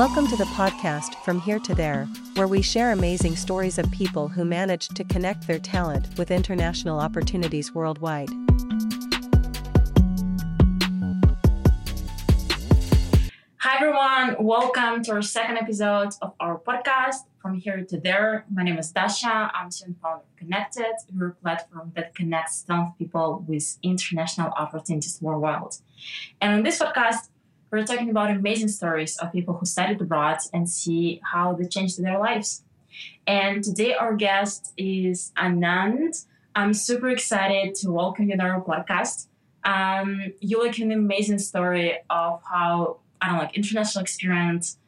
Welcome to the podcast From Here to There, where we share amazing stories of people who managed to connect their talent with international opportunities worldwide. Hi, everyone. Welcome to our second episode of our podcast, From Here to There. My name is Dasha. I'm student founder of Connected, a platform that connects talented people with international opportunities worldwide. And in this podcast, we're talking about amazing stories of people who studied abroad and see how they changed their lives. And today, our guest is Anand. I'm super excited to welcome you to our podcast. Um, you like an amazing story of how I don't know, like international experience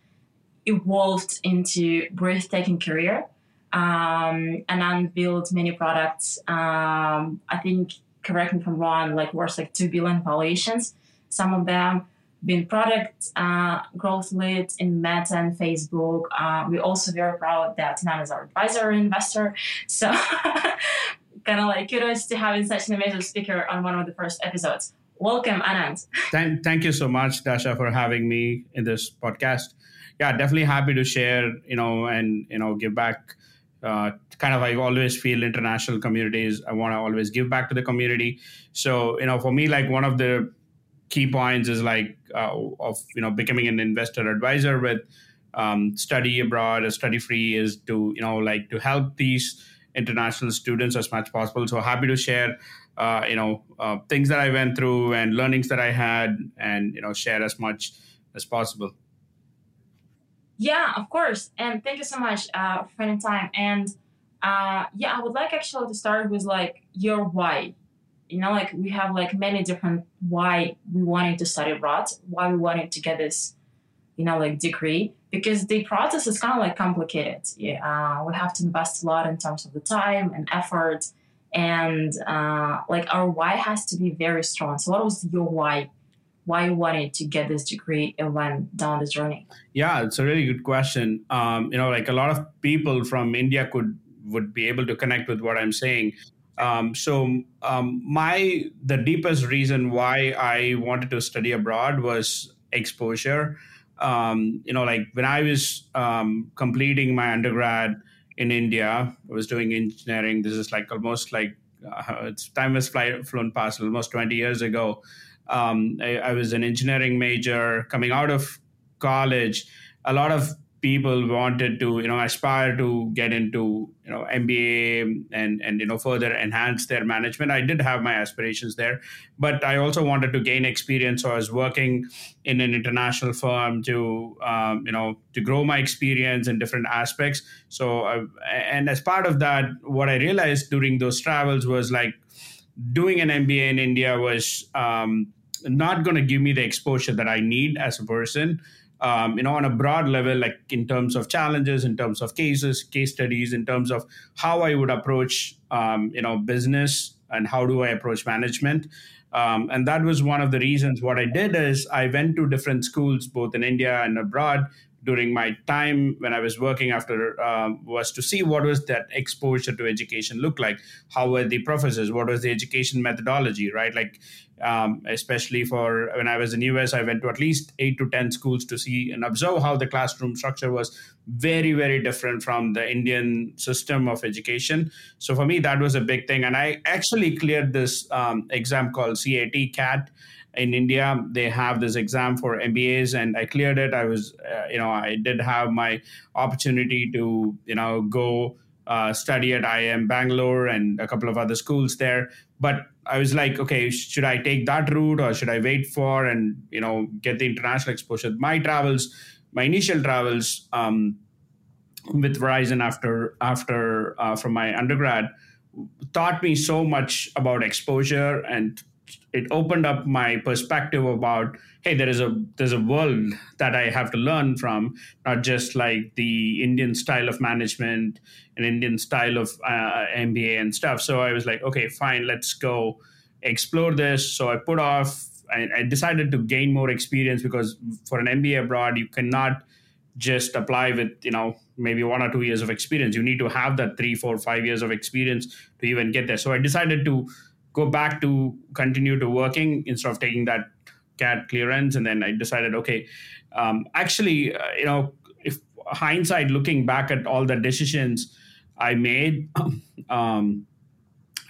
evolved into breathtaking career. Um, Anand built many products. Um, I think, correct me if I'm wrong, like worth like two billion valuations. Some of them been product uh, growth lead in Meta and Facebook. Uh, we're also very proud that Anand is our advisor and investor. So kind of like kudos to having such an amazing speaker on one of the first episodes. Welcome, Anand. Thank, thank you so much, Dasha, for having me in this podcast. Yeah, definitely happy to share, you know, and, you know, give back. Uh, kind of, I always feel international communities. I want to always give back to the community. So, you know, for me, like one of the key points is like uh, of, you know, becoming an investor advisor with um, study abroad or study free is to, you know, like to help these international students as much as possible. So happy to share uh, you know uh, things that I went through and learnings that I had, and you know share as much as possible. Yeah, of course, and thank you so much uh, for spending time. And uh, yeah, I would like actually to start with like your why. You know, like we have like many different why we wanted to study abroad, why we wanted to get this, you know, like degree because the process is kind of like complicated. Yeah, uh, we have to invest a lot in terms of the time and effort and uh, like our why has to be very strong. So, what was your why? Why you wanted to get this degree and went down this journey? Yeah, it's a really good question. Um, you know, like a lot of people from India could would be able to connect with what I'm saying. Um, so um, my the deepest reason why I wanted to study abroad was exposure. Um, you know, like when I was um, completing my undergrad, in India. I was doing engineering. This is like almost like uh, it's time has fly, flown past almost 20 years ago. Um, I, I, was an engineering major coming out of college. A lot of people wanted to you know aspire to get into you know MBA and and you know further enhance their management. I did have my aspirations there, but I also wanted to gain experience. So I was working in an international firm to um, you know to grow my experience in different aspects. So I, and as part of that, what I realized during those travels was like doing an MBA in India was um, not going to give me the exposure that I need as a person um, you know, on a broad level, like in terms of challenges, in terms of cases, case studies, in terms of how I would approach, um, you know, business and how do I approach management. Um, and that was one of the reasons. What I did is I went to different schools, both in India and abroad, during my time when I was working after um, was to see what was that exposure to education look like. How were the professors? What was the education methodology? Right, like um, especially for when I was in US, I went to at least eight to ten schools to see and observe how the classroom structure was very very different from the Indian system of education. So for me, that was a big thing, and I actually cleared this um, exam called CAT CAT in India, they have this exam for MBAs, and I cleared it. I was, uh, you know, I did have my opportunity to, you know, go uh, study at IIM Bangalore and a couple of other schools there. But I was like, okay, should I take that route or should I wait for and you know get the international exposure? My travels, my initial travels um, with Verizon after after uh, from my undergrad taught me so much about exposure and it opened up my perspective about hey there is a there's a world that i have to learn from not just like the indian style of management and indian style of uh, mba and stuff. So i was like okay fine let's go explore this. So i put off. I, I decided to gain more experience because for an mba abroad you cannot just apply with you know maybe one or two years of experience. You need to have that three four five years of experience to even get there. So i decided to go back to continue to working instead of taking that CAT clearance, and then I decided, okay, um, actually, uh, you know, if hindsight, looking back at all the decisions I made, um,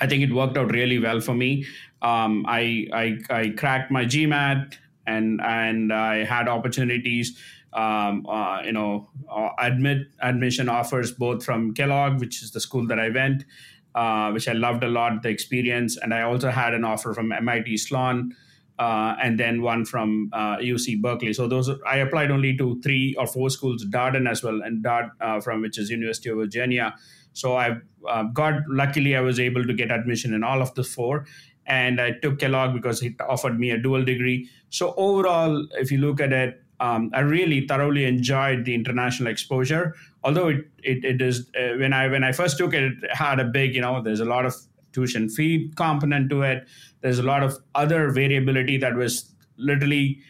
I think it worked out really well for me. Um, I, I, I cracked my GMAT, and and I had opportunities. Um, uh, you know, uh, admit admission offers both from Kellogg, which is the school that I went, uh, which I loved a lot, the experience. And I also had an offer from MIT Sloan uh, and then one from UC uh, Berkeley. So those I applied only to three or four schools, Darden as well, and Dart uh, from which is University of Virginia. So I got luckily I was able to get admission in all of the four. And I took Kellogg because it offered me a dual degree. So overall, if you look at it, um, I really thoroughly enjoyed the international exposure. Although it it, it is uh, when I when I first took it, it had a big you know there's a lot of tuition fee component to it. There's a lot of other variability that was literally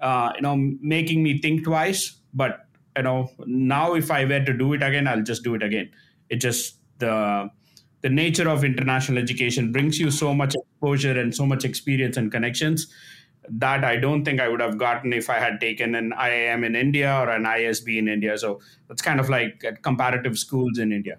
uh, you know making me think twice. But you know now if I were to do it again, I'll just do it again. It just the the nature of international education brings you so much exposure and so much experience and connections that I don't think I would have gotten if I had taken an IIM in India or an ISB in India. So it's kind of like comparative schools in India.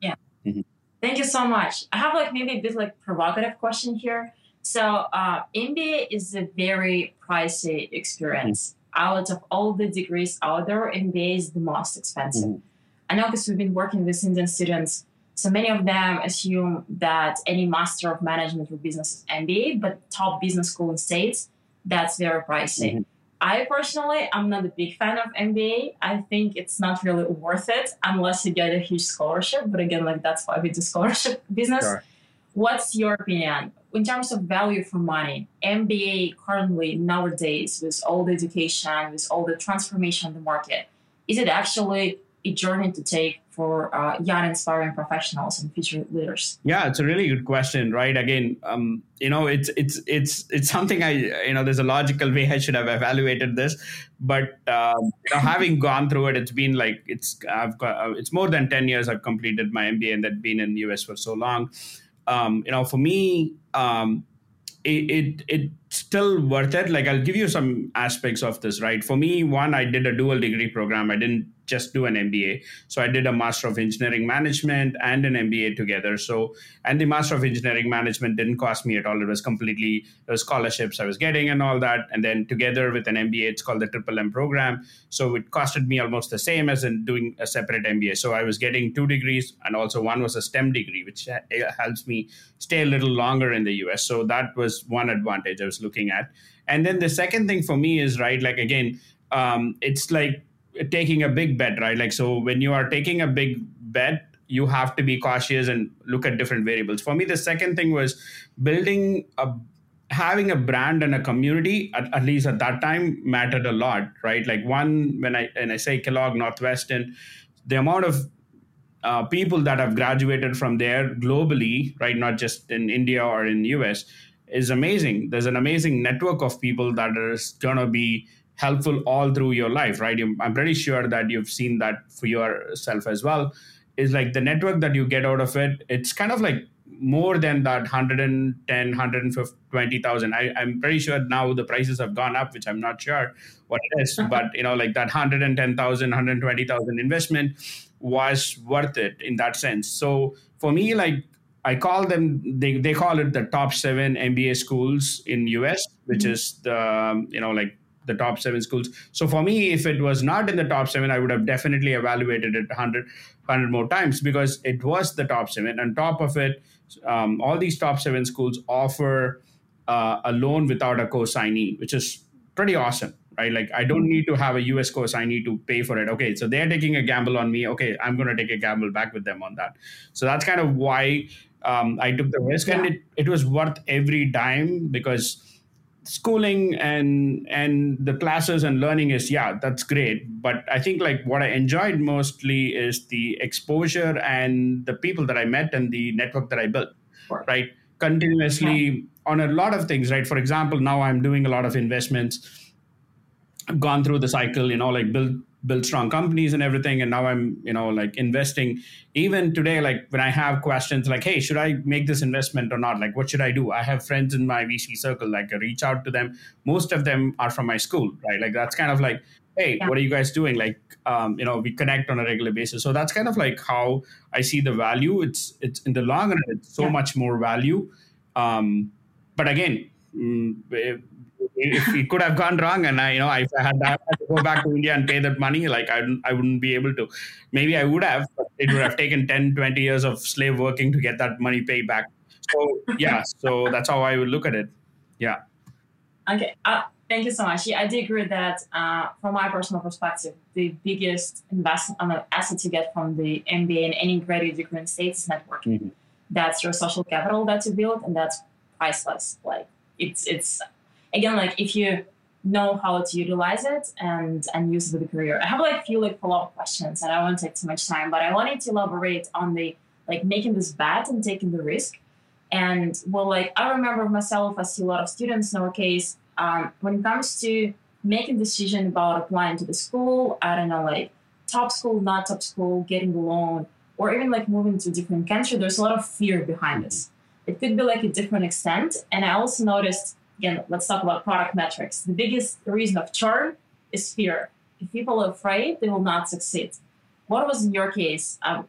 Yeah. Mm-hmm. Thank you so much. I have like maybe a bit like provocative question here. So uh, MBA is a very pricey experience. Mm-hmm. Out of all the degrees out there, MBA is the most expensive. Mm-hmm. I know because we've been working with Indian students. So many of them assume that any master of management or business is MBA, but top business school in states that's very pricey. Mm-hmm. I personally, I'm not a big fan of MBA. I think it's not really worth it unless you get a huge scholarship. But again, like that's why we do scholarship business. Sure. What's your opinion in terms of value for money? MBA currently nowadays, with all the education, with all the transformation in the market, is it actually a journey to take for uh, young, inspiring professionals and future leaders? Yeah, it's a really good question, right? Again, um, you know, it's it's it's it's something I you know, there's a logical way I should have evaluated this, but um, you know, having gone through it, it's been like it's I've got uh, it's more than ten years I've completed my MBA and that been in the US for so long. Um, you know, for me, um, it, it it's still worth it. Like I'll give you some aspects of this, right? For me, one, I did a dual degree program. I didn't just do an MBA. So I did a Master of Engineering Management and an MBA together. So and the Master of Engineering Management didn't cost me at all. It was completely scholarships I was getting and all that. And then together with an MBA, it's called the Triple M program. So it costed me almost the same as in doing a separate MBA. So I was getting two degrees, and also one was a STEM degree, which helps me stay a little longer in the US. So that was one advantage I was looking at. And then the second thing for me is right, like again, um, it's like taking a big bet, right? Like, so when you are taking a big bet, you have to be cautious and look at different variables. For me, the second thing was building a having a brand and a community at, at, least at that time mattered a lot right like one when i and i say kellogg northwestern the amount of uh, people that have graduated from there globally right not just in india or in us is amazing there's an amazing network of people that is going to be helpful all through your life, right? I'm pretty sure that you've seen that for yourself as well. Is like the network that you get out of it, it's kind of like more than that 110 120,000 I'm pretty sure now the prices have gone up which I'm not sure what it is but you know like that 110,000 120,000 investment was worth it in that sense so for me like I call them they, they call it the top 7 MBA schools in US which mm-hmm. is the you know like the top seven schools. So for me, if it was not in the top seven, I would have definitely evaluated it 100, 100 more times because it was the top seven. On top of it, um, all these top seven schools offer uh, a loan without a co-signee, which is pretty awesome. Right? Like I don't need to have a US co-signee to pay for it. Okay, so they're taking a gamble on me. Okay, I'm going to take a gamble back with them on that. So that's kind of why um, I took the risk, yeah. and it, it was worth every dime because schooling and and the classes and learning is yeah that's great but i think like what i enjoyed mostly is the exposure and the people that i met and the network that i built sure. right continuously yeah. on a lot of things right for example now i'm doing a lot of investments i've gone through the cycle, you know, like build build strong companies and everything and now i'm you know like investing. Even today like when i have questions like hey should i make this investment or not? Like what should i do? I have friends in my vc circle like i reach out to them. Most of them are from my school right? Like that's kind of like hey yeah. what are you guys doing? Like um, you know we connect on a regular basis. So that's kind of like how i see the value. It's it's in the long run it's so yeah. much more value. Um, but again mm, if it could have gone wrong and I, you know, if I had, had to go back to India and pay that money, like I, I wouldn't be able to. Maybe I would have, but it would have taken 10, 20 years of slave working to get that money paid back. So, yeah, so that's how I would look at it. Yeah. Okay. Uh, thank you so much. Yeah, I do agree that uh, from my personal perspective, the biggest investment uh, asset you get from the MBA and any graduate degree in states is networking. Mm-hmm. That's your social capital that you build, and that's priceless. Like it's it's again, like if you know how to utilize it and and use it with a career. I have like a few like follow-up questions and I won't take too much time, but I wanted to elaborate on the like making this bet and taking the risk. And well, like I remember myself, I see a lot of students in our case, um, when it comes to making decision about applying to the school, I don't know, like top school, not top school, getting the loan, or even like moving to a different country, there's a lot of fear behind this. It could be like a different extent. And I also noticed again, let's talk about product metrics. The biggest reason of churn is fear. If people are afraid, they will not succeed. What was in your case, um,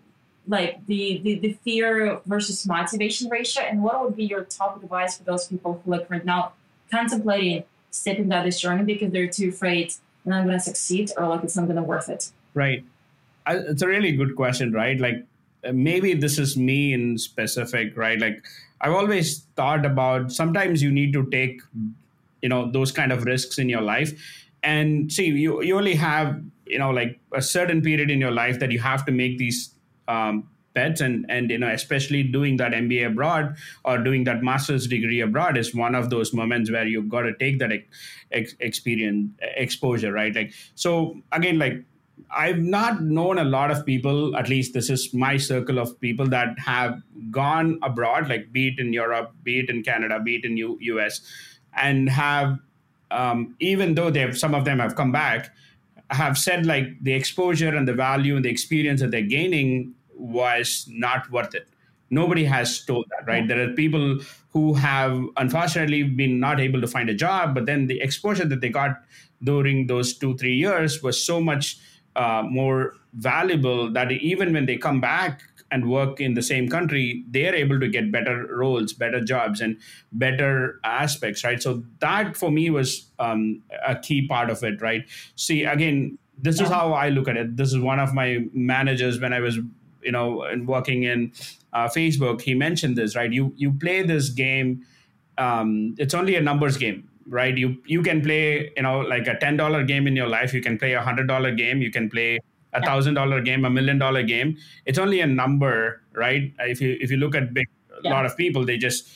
like the, the, the fear versus motivation ratio, and what would be your top advice for those people who like right now contemplating stepping down this journey because they're too afraid and I'm going to succeed or like it's not going to worth it? Right. I, it's a really good question, right? Like maybe this is me in specific, right? Like I've always thought about sometimes you need to take, you know, those kind of risks in your life. And see, you, you only have, you know, like a certain period in your life that you have to make these um, bets and and you know especially doing that mba abroad or doing that master's degree abroad is one of those moments where you've got to take that ex- experience exposure right like so again like I've not known a lot of people, at least this is my circle of people that have gone abroad, like be it in Europe, be it in Canada, be it in U- US, and have, um, even though they've, some of them have come back, have said like the exposure and the value and the experience that they're gaining was not worth it. Nobody has told that, right? There are people who have unfortunately been not able to find a job, but then the exposure that they got during those two, three years was so much uh, more valuable that even when they come back and work in the same country they're able to get better roles better jobs and better aspects right? So that for me was um, a key part of it right? See again this is how i look at it. This is one of my managers when i was you know working in uh, facebook he mentioned this right? You you play this game um, it's only a numbers game right? You you can play you know like a $10 game in your life you can play a $100 game you can play a thousand dollar game a million dollar game. It's only a number right? If you if you look at big a yeah. lot of people they just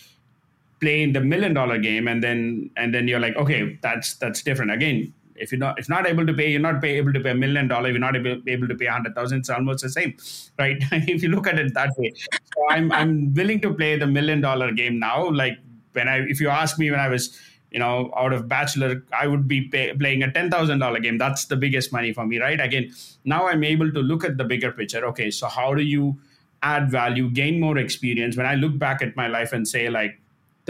play in the million dollar game and then and then you're like okay that's that's different. Again if you're not if not able to pay you're not pay, able to pay a million dollar you're not able, able to pay a hundred thousand it's almost the same right? If you look at it that way. So i'm i'm willing to play the million dollar game now. Like when i if you ask me when i was you know, out of bachelor, I would be pay, playing a ten thousand dollar game. That's the biggest money for me, right? Again, now I'm able to look at the bigger picture. Okay, so how do you add value, gain more experience? When I look back at my life and say, like,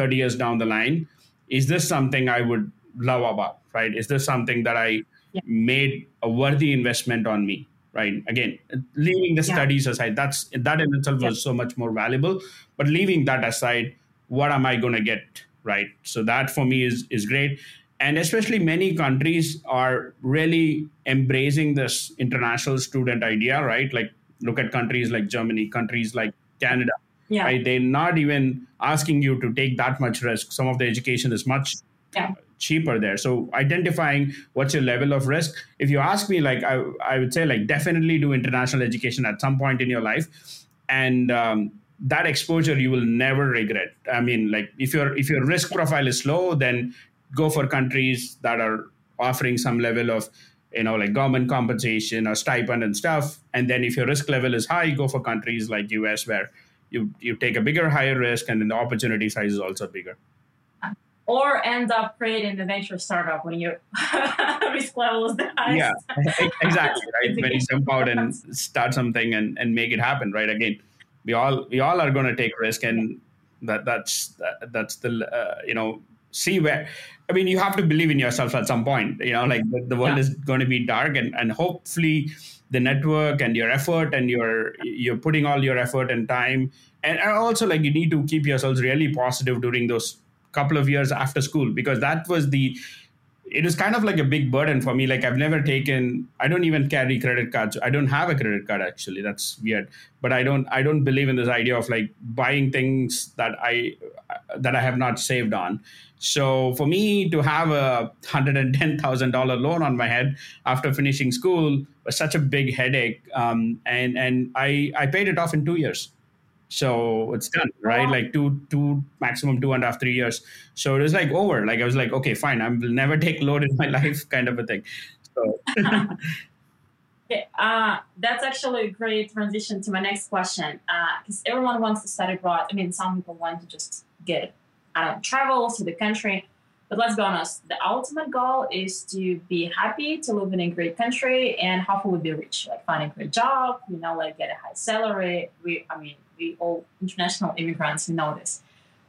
thirty years down the line, is this something I would love about? Right? Is this something that I yeah. made a worthy investment on me? Right? Again, leaving the yeah. studies aside, that's that in itself yeah. was so much more valuable. But leaving that aside, what am I going to get? Right? So that for me is is great. And especially many countries are really embracing this international student idea, right? Like look at countries like Germany, countries like Canada. Yeah. Right? They're not even asking you to take that much risk. Some of the education is much yeah. cheaper there. So identifying what's your level of risk. If you ask me, like I, I would say, like definitely do international education at some point in your life, and um, that exposure you will never regret i mean like if your if your risk profile is low then go for countries that are offering some level of you know like government compensation or stipend and stuff and then if your risk level is high go for countries like us where you you take a bigger higher risk and then the opportunity size is also bigger or end up creating a venture startup when your risk level is the highest. Yeah, exactly. Right. when you jump out and start something and, and make it happen. Right. Again, we all we all are going to take risk, and that that's that, that's the uh, you know see where. I mean, you have to believe in yourself at some point. You know, like the, the world yeah. is going to be dark, and and hopefully the network and your effort and your you're putting all your effort and time and also like you need to keep yourselves really positive during those couple of years after school because that was the it was kind of like a big burden for me. Like i've never taken i don't even carry credit cards. I don't have a credit card actually. That's weird. But i don't i don't believe in this idea of like buying things that i that i have not saved on. So for me to have a $110000 loan on my head after finishing school was such a big headache. Um, and and i i paid it off in two years so it's done right? Like two two maximum two and a half three years. So it was like over. Like i was like okay fine. I will never take load in my life kind of a thing. So okay, uh, that's actually a great transition to my next question because uh, everyone wants to study abroad. I mean some people want to just get i don't travel to the country. But let's be honest, the ultimate goal is to be happy, to live in a great country, and hopefully be rich, like find a great job, you know, like get a high salary. We, I mean, we all international immigrants, we know this.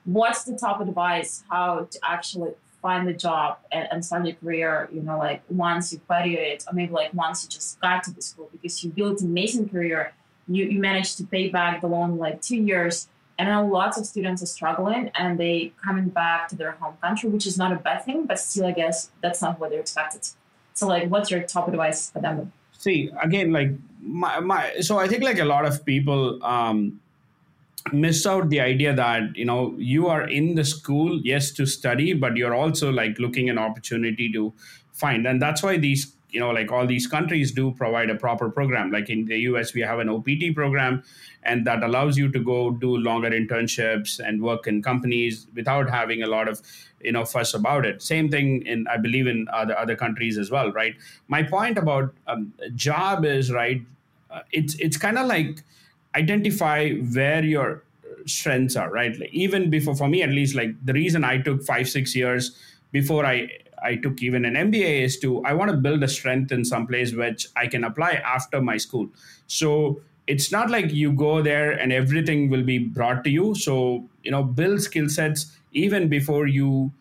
What's the top advice how to actually find a job and, and start your career, you know, like once you graduate, or maybe like once you just got to the school because you built an amazing career, you, you managed to pay back the loan like two years and I know lots of students are struggling and they coming back to their home country, which is not a bad thing, but still, I guess that's not what they're expected. So, like, what's your top advice for them? See, again, like my, my so I think like a lot of people um, miss out the idea that you know you are in the school, yes, to study, but you're also like looking an opportunity to find, and that's why these you know like all these countries do provide a proper program. Like in the us we have an opt program and that allows you to go do longer internships and work in companies without having a lot of you know fuss about it. Same thing in i believe in other other countries as well right? My point about um, job is right uh, it's it's kind of like identify where your strengths are right like even before for me at least like the reason i took 5 6 years before i I took even an MBA is to I want to build a strength in some place which I can apply after my school. So it's not like you go there and everything will be brought to you. So you know, build skill sets even before you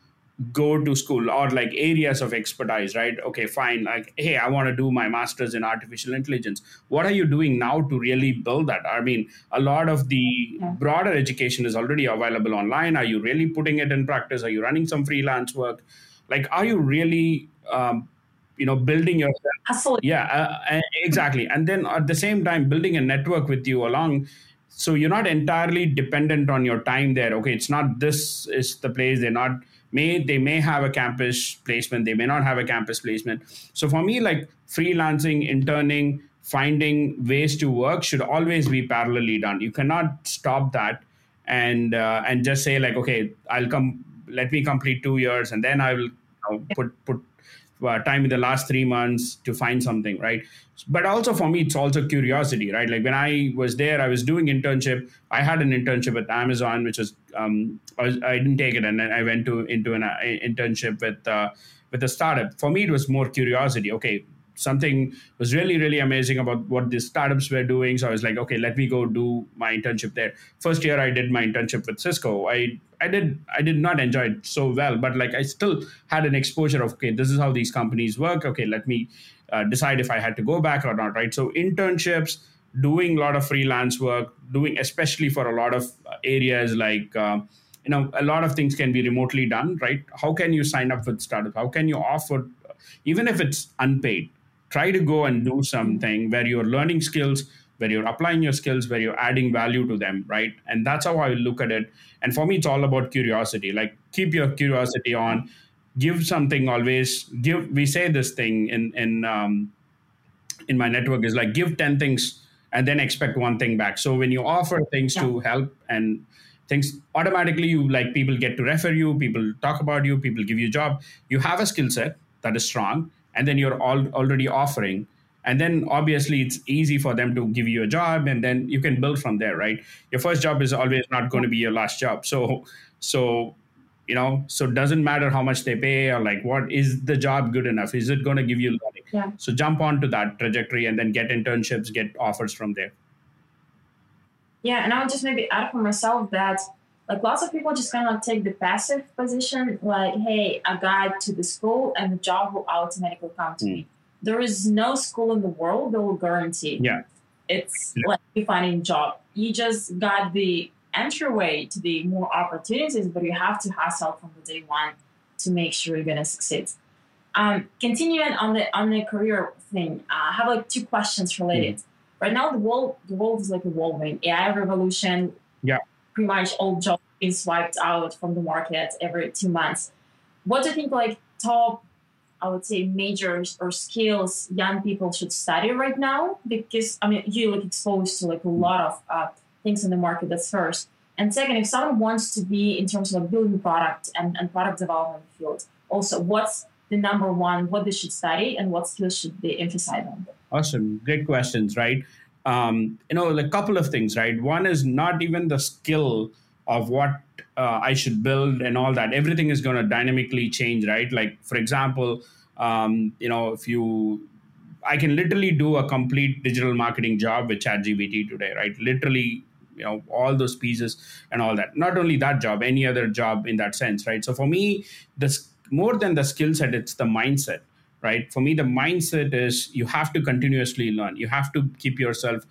go to school or like areas of expertise right? Okay fine like hey i want to do my masters in artificial intelligence. What are you doing now to really build that? I mean a lot of the broader education is already available online. Are you really putting it in practice? Are you running some freelance work? Like are you really um, you know building yourself? Hustle. yeah uh, exactly. And then at the same time building a network with you along so you're not entirely dependent on your time there. Okay it's not this is the place. They're not may they may have a campus placement they may not have a campus placement so for me like freelancing interning finding ways to work should always be parallelly done you cannot stop that and uh, and just say like okay i'll come let me complete two years and then I will you know, put put uh, time in the last three months to find something, right? But also for me, it's also curiosity, right? Like when I was there, I was doing internship. I had an internship at Amazon, which was um, I, was, I didn't take it, and then I went to into an uh, internship with uh, with a startup. For me, it was more curiosity. Okay, something was really really amazing about what the startups were doing. So i was like okay let me go do my internship there. First year i did my internship with cisco. I i did i did not enjoy it so well but like i still had an exposure of okay this is how these companies work. Okay let me uh, decide if i had to go back or not right? So internships doing a lot of freelance work doing especially for a lot of areas like uh, you know a lot of things can be remotely done right? How can you sign up with startup? How can you offer even if it's unpaid try to go and do something where you're learning skills where you're applying your skills where you're adding value to them right? And that's how i look at it. And for me it's all about curiosity. Like keep your curiosity on. Give something always. Give we say this thing in in um, in my network is like give 10 things and then expect one thing back. So when you offer things yeah. to help and things automatically you like people get to refer you people talk about you people give you a job. You have a skill set that is strong and then you're all already offering. And then obviously it's easy for them to give you a job and then you can build from there right? Your first job is always not going to be your last job. So so you know so it doesn't matter how much they pay or like what is the job good enough? Is it going to give you yeah. so jump onto that trajectory and then get internships get offers from there yeah and i would just maybe add for myself that like lots of people just kind of take the passive position like hey i got to the school and the job will automatically come to mm. me there is no school in the world that will guarantee yeah it's yeah. like you finding a job you just got the entryway to the more opportunities, but you have to hustle from the day one to make sure you're gonna succeed. Um, continuing on the on the career thing, uh, I have like two questions related. Mm-hmm. Right now, the world the world is like evolving. AI revolution. Yeah. Pretty much all jobs being wiped out from the market every two months. What do you think? Like top, I would say majors or skills young people should study right now because I mean you like exposed to like a lot of uh, things in the market. That's first. And second, if someone wants to be in terms of like building product and, and product development field, also what's the number one, what they should study and what skills should they emphasize on? Awesome. Great questions, right? Um, you know, a couple of things, right? One is not even the skill of what uh, I should build and all that. Everything is going to dynamically change, right? Like, for example, um, you know, if you I can literally do a complete digital marketing job with ChatGPT today, right? Literally you know all those pieces and all that not only that job any other job in that sense right so for me this more than the skill set it's the mindset right? For me the mindset is you have to continuously learn. You have to keep yourself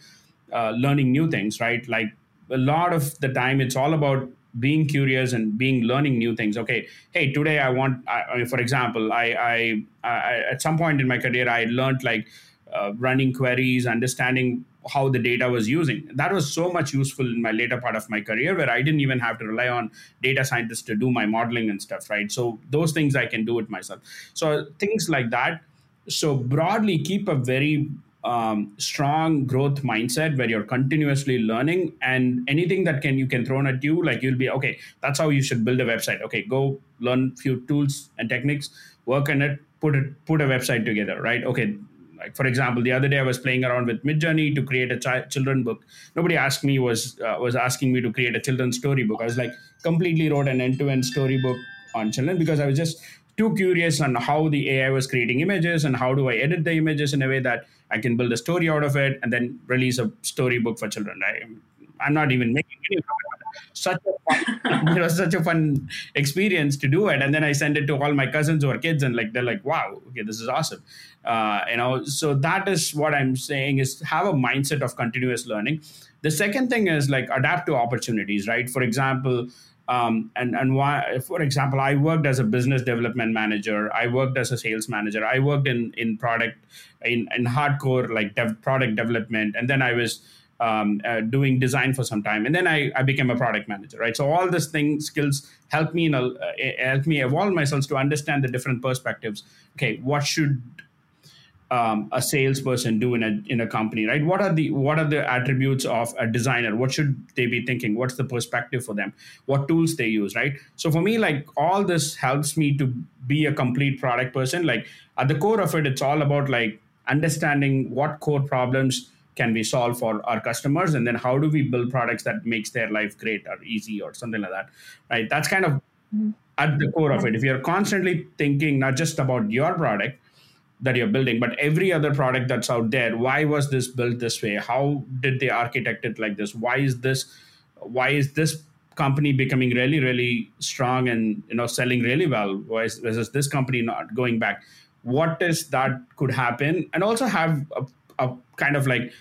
uh, learning new things right? Like a lot of the time it's all about being curious and being learning new things. Okay hey today i want I, for example I, I, I at some point in my career i learned like uh, running queries understanding how the data was using. That was so much useful in my later part of my career where I didn't even have to rely on data scientists to do my modeling and stuff, right? So those things I can do it myself. So things like that. So broadly, keep a very um, strong growth mindset where you're continuously learning and anything that can you can throw at you like you'll be okay that's how you should build a website okay go learn few tools and techniques work on it put it put a website together right okay like for example, the other day I was playing around with Midjourney to create a chi- children book. Nobody asked me was uh, was asking me to create a children's storybook. I was like completely wrote an end to end storybook on children because I was just too curious on how the AI was creating images and how do I edit the images in a way that I can build a story out of it and then release a storybook for children. I, I'm not even making any such a fun, it was such a fun experience to do it. And then I sent it to all my cousins who are kids, and like they're like, "Wow, okay, this is awesome." Uh, you know, so that is what I'm saying is have a mindset of continuous learning. The second thing is like adapt to opportunities, right? For example. Um, and and why for example i worked as a business development manager i worked as a sales manager i worked in in product in, in hardcore like dev, product development and then i was um, uh, doing design for some time, and then I, I became a product manager, right? So all these things, skills help me in a, uh, help me evolve myself to understand the different perspectives. Okay, what should um, a salesperson do in a in a company, right? What are the what are the attributes of a designer? What should they be thinking? What's the perspective for them? What tools they use, right? So for me, like all this helps me to be a complete product person. Like at the core of it, it's all about like understanding what core problems can we solve for our customers? And then how do we build products that makes their life great or easy or something like that right? That's kind of mm-hmm. at the core of it. If you're constantly thinking not just about your product that you're building but every other product that's out there why was this built this way? How did they architect it like this? Why is this why is this company becoming really really strong and you know selling really well? Versus this company not going back? What is that could happen? And also have a a kind of like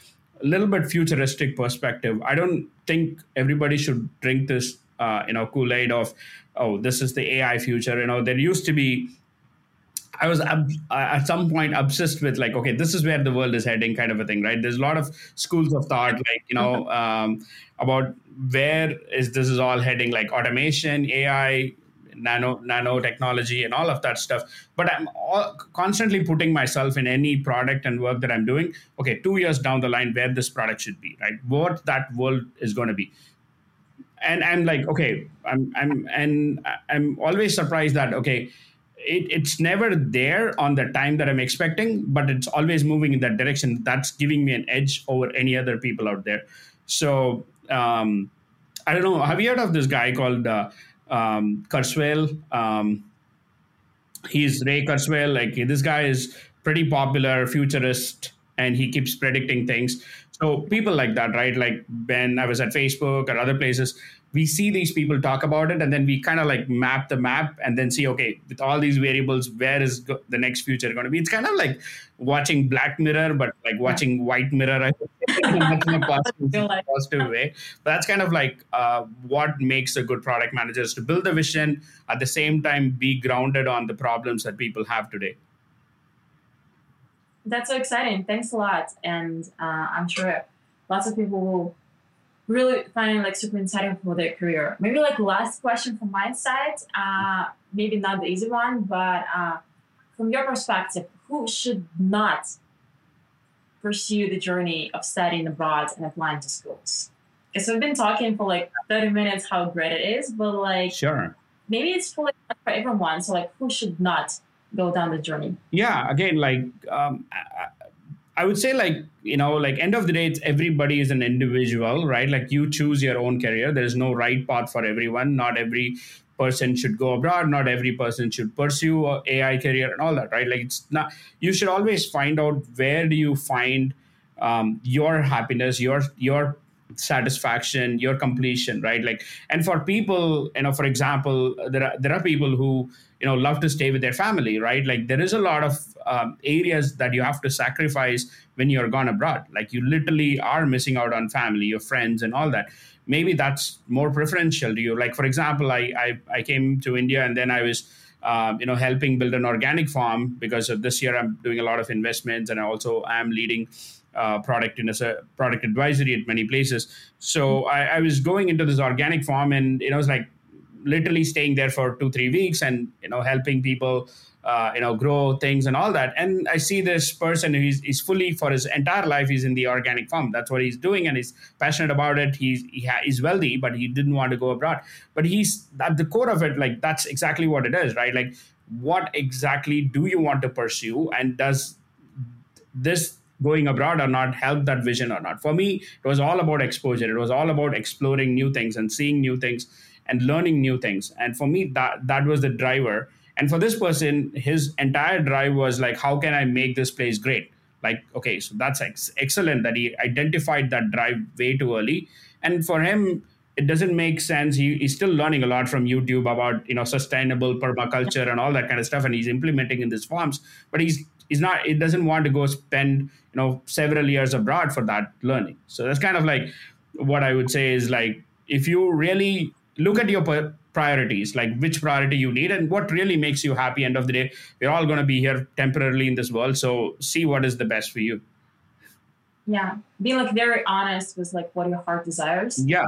a little bit futuristic perspective. I don't think everybody should drink this, uh, you know, Kool Aid of, oh, this is the AI future. You know, there used to be. I was uh, at some point obsessed with like, okay, this is where the world is heading, kind of a thing, right? There's a lot of schools of thought, like you know, um, about where is this is all heading, like automation, AI, nano nanotechnology and all of that stuff. But i'm all, constantly putting myself in any product and work that i'm doing okay two years down the line where this product should be right? What that world is going to be. And i'm like okay i'm i'm and i'm always surprised that okay it, it's never there on the time that i'm expecting but it's always moving in that direction. That's giving me an edge over any other people out there. So um, i don't know. Have you heard of this guy called uh, um, Kurzweil. Um, he's Ray Kurzweil. Like this guy is pretty popular, futurist, and he keeps predicting things. So people like that, right? Like when I was at Facebook or other places, we see these people talk about it, and then we kind of like map the map and then see, okay, with all these variables, where is go- the next future going to be? It's kind of like watching Black Mirror, but like watching White Mirror. I think in a positive, positive way. But that's kind of like uh, what makes a good product manager is to build a vision at the same time be grounded on the problems that people have today. That's so exciting. Thanks a lot. And uh, I'm sure lots of people will really finding like super exciting for their career. Maybe like last question from my side, uh, maybe not the easy one, but uh, from your perspective, who should not pursue the journey of studying abroad and applying to schools? Because we've been talking for like 30 minutes how great it is, but like sure maybe it's for, like, for everyone. So like who should not go down the journey? Yeah, again, like um, I, would say like you know like end of the day it's everybody is an individual right? Like you choose your own career. There's no right path for everyone. Not every person should go abroad. Not every person should pursue a ai career and all that right? Like it's not you should always find out where do you find um, your happiness your your satisfaction your completion right? Like and for people you know for example there are there are people who you know love to stay with their family right? Like there is a lot of um, areas that you have to sacrifice when you're gone abroad. Like you literally are missing out on family your friends and all that. Maybe that's more preferential to you. Like for example i i, I came to india and then i was uh, you know helping build an organic farm because this year i'm doing a lot of investments and i also am leading uh, product in a product advisory at many places. So I, I, was going into this organic farm, and you know, it was like literally staying there for two three weeks, and you know, helping people. Uh, you know, grow things and all that. And I see this person who's is fully for his entire life. He's in the organic farm. That's what he's doing, and he's passionate about it. He's he ha- he's wealthy, but he didn't want to go abroad. But he's at the core of it. Like that's exactly what it is, right? Like what exactly do you want to pursue, and does this going abroad or not help that vision or not. For me, it was all about exposure. It was all about exploring new things and seeing new things and learning new things. And for me, that that was the driver. And for this person, his entire drive was like, how can I make this place great? Like, okay, so that's ex- excellent that he identified that drive way too early. And for him, it doesn't make sense. He, he's still learning a lot from YouTube about you know sustainable permaculture and all that kind of stuff, and he's implementing in these farms. But he's he's not. It doesn't want to go spend you know several years abroad for that learning. So that's kind of like what I would say is like if you really look at your priorities, like which priority you need and what really makes you happy. End of the day, we're all going to be here temporarily in this world, so see what is the best for you. Yeah being like very honest with like what your heart desires. Yeah.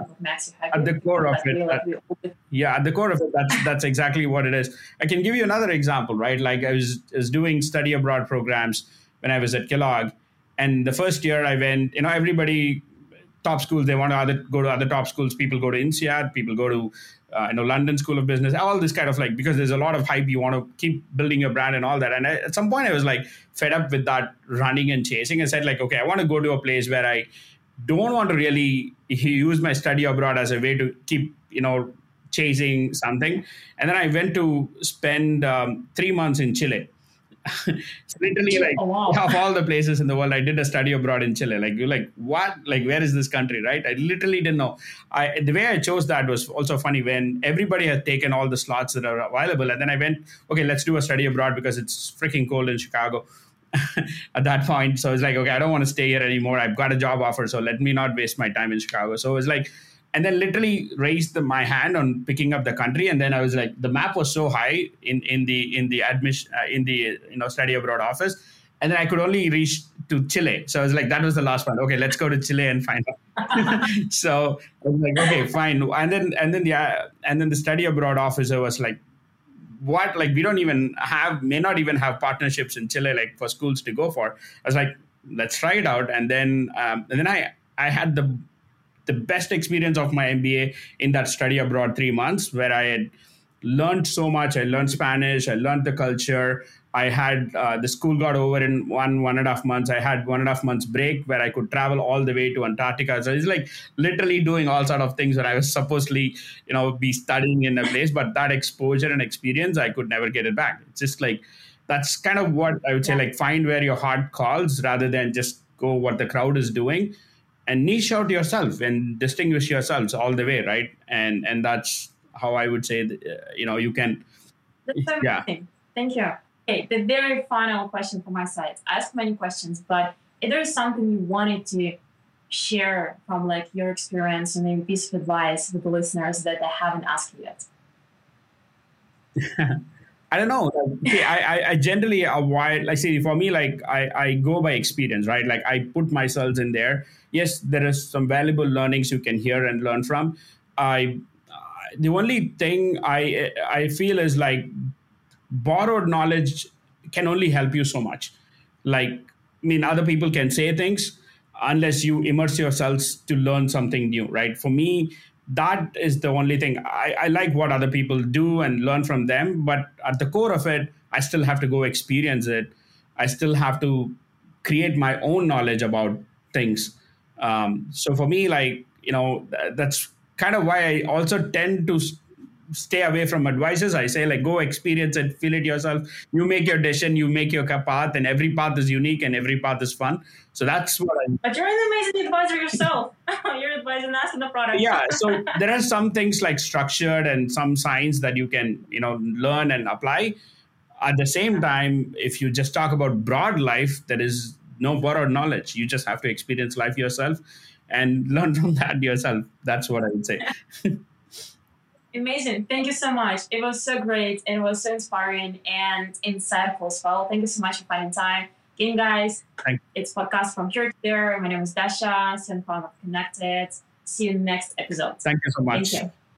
At the core of it that, uh, yeah at the core of it that's that's exactly what it is. I can give you another example right? Like i was, was doing study abroad programs when i was at kellogg and the first year i went you know everybody top schools they want to other, go to other top schools people go to INSEAD people go to uh, you know London School of Business, all this kind of like because there's a lot of hype. You want to keep building your brand and all that. And I, at some point, I was like fed up with that running and chasing. I said like, okay, I want to go to a place where I don't want to really use my study abroad as a way to keep you know chasing something. And then I went to spend um, three months in Chile literally like oh, wow. of all the places in the world i did a study abroad in chile. Like you're like what like where is this country right? I literally didn't know. I the way i chose that was also funny when everybody had taken all the slots that are available and then i went okay let's do a study abroad because it's freaking cold in chicago. At that point so it's like okay i don't want to stay here anymore. I've got a job offer so let me not waste my time in chicago. So it's like and then literally raised the, my hand on picking up the country. And then i was like the map was so high in in the in the admission uh, in the you know study abroad office. And then i could only reach to chile. So i was like that was the last one okay let's go to chile and find out. So i was like okay fine. And then and then the uh, and then the study abroad officer was like what? Like we don't even have may not even have partnerships in chile like for schools to go for. I was like let's try it out. And then um, and then i i had the the best experience of my MBA in that study abroad three months, where I had learned so much. I learned Spanish, I learned the culture. I had uh, the school got over in one one and a half months. I had one and a half months break where I could travel all the way to Antarctica. So it's like literally doing all sort of things where I was supposedly, you know, be studying in a place, but that exposure and experience, I could never get it back. It's just like that's kind of what I would say. Like find where your heart calls rather than just go what the crowd is doing, and niche out yourself and distinguish yourselves all the way, right? And and that's how I would say, that, uh, you know, you can. That's yeah. Thank you. Okay, the very final question from my side. I asked many questions, but if there is something you wanted to share from like your experience and maybe piece of advice with the listeners that I haven't asked you yet? I don't know. I, I, I generally avoid, like, see, for me, like, I, I go by experience, right? Like, I put myself in there. Yes, there is some valuable learnings you can hear and learn from. I, uh, the only thing I, I feel is like borrowed knowledge can only help you so much. Like, I mean, other people can say things unless you immerse yourselves to learn something new, right? For me, that is the only thing. I, I like what other people do and learn from them, but at the core of it, I still have to go experience it. I still have to create my own knowledge about things. Um, so for me, like, you know, that's kind of why I also tend to stay away from advices. I say like go experience it, feel it yourself. You make your decision, you make your path, and every path is unique and every path is fun. So that's what I. But you're an amazing advisor yourself. you're advising us in the product. yeah. So there are some things like structured and some science that you can you know learn and apply. At the same time, if you just talk about broad life, there is no borrowed knowledge. You just have to experience life yourself and learn from that yourself. That's what I would say. Amazing. Thank you so much. It was so great and it was so inspiring and insightful as well. Thank you so much for finding time. Again, guys, it's podcast from here to there. My name is Dasha, of Connected. See you next episode. Thank you so much.